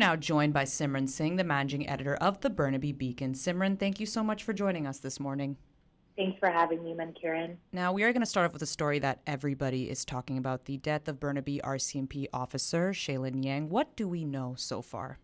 now joined by Simran Singh, the managing editor of the Burnaby Beacon. Simran, thank you so much for joining us this morning. Thanks for having me, Karen. Now, we are going to start off with a story that everybody is talking about the death of Burnaby RCMP officer Shaelyn Yang. What do we know so far?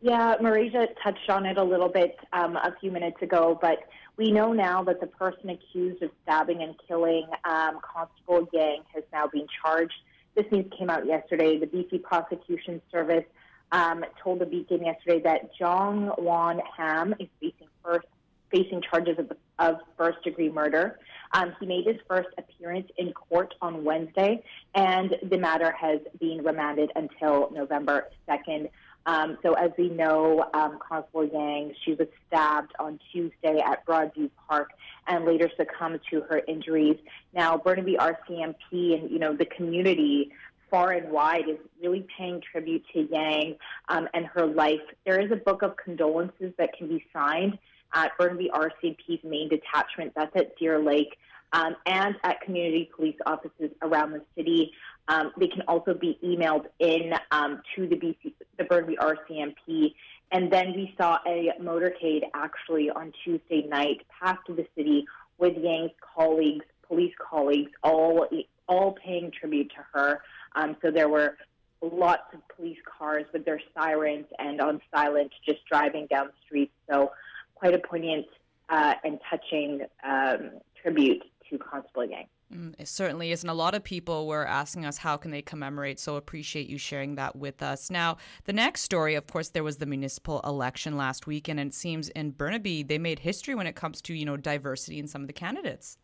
Yeah, Marisha touched on it a little bit um, a few minutes ago, but we know now that the person accused of stabbing and killing um, Constable Yang has now been charged. This news came out yesterday. The BC Prosecution Service um, told the Beacon yesterday that Jong Won Ham is facing first facing charges of, of first degree murder. Um, he made his first appearance in court on Wednesday, and the matter has been remanded until November 2nd. Um, so, as we know, um, Constable Yang, she was stabbed on Tuesday at Broadview Park and later succumbed to her injuries. Now, Burnaby RCMP and you know the community far and wide is really paying tribute to Yang um, and her life. There is a book of condolences that can be signed at Burnaby RCMP's main detachment. That's at Deer Lake. Um, and at community police offices around the city. Um, they can also be emailed in um, to the BC, the Burnaby RCMP. And then we saw a motorcade actually on Tuesday night pass to the city with Yang's colleagues, police colleagues, all all paying tribute to her. Um, so there were lots of police cars with their sirens and on silent, just driving down the streets. So quite a poignant uh, and touching um, tribute to Constable Yang. Mm, it certainly is. And a lot of people were asking us how can they commemorate. So appreciate you sharing that with us. Now, the next story, of course, there was the municipal election last week, and it seems in Burnaby they made history when it comes to you know diversity in some of the candidates.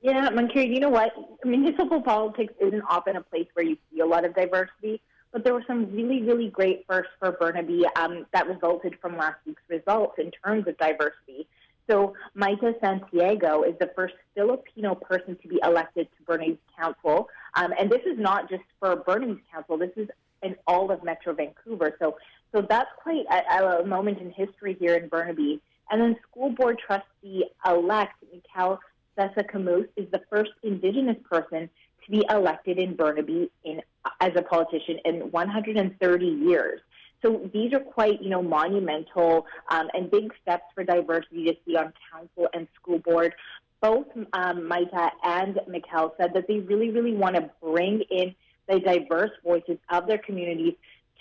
Yeah, Mankir, you know what? Municipal politics isn't often a place where you see a lot of diversity but there were some really, really great firsts for Burnaby um, that resulted from last week's results in terms of diversity. So Maita Santiago is the first Filipino person to be elected to Burnaby's council. Um, and this is not just for Burnaby's council, this is in all of Metro Vancouver. So, so that's quite a, a moment in history here in Burnaby. And then school board trustee elect Mikhail Sessa Camus is the first Indigenous person to be elected in Burnaby in as a politician in 130 years. So these are quite, you know, monumental um, and big steps for diversity to see on council and school board. Both um, Maita and Mikhail said that they really, really want to bring in the diverse voices of their communities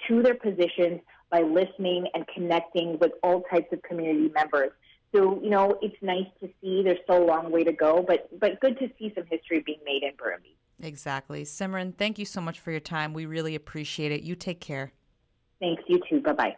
to their positions by listening and connecting with all types of community members. So, you know, it's nice to see there's still a long way to go, but, but good to see some history being made in Burnaby. Exactly. Simran, thank you so much for your time. We really appreciate it. You take care. Thanks. You too. Bye bye.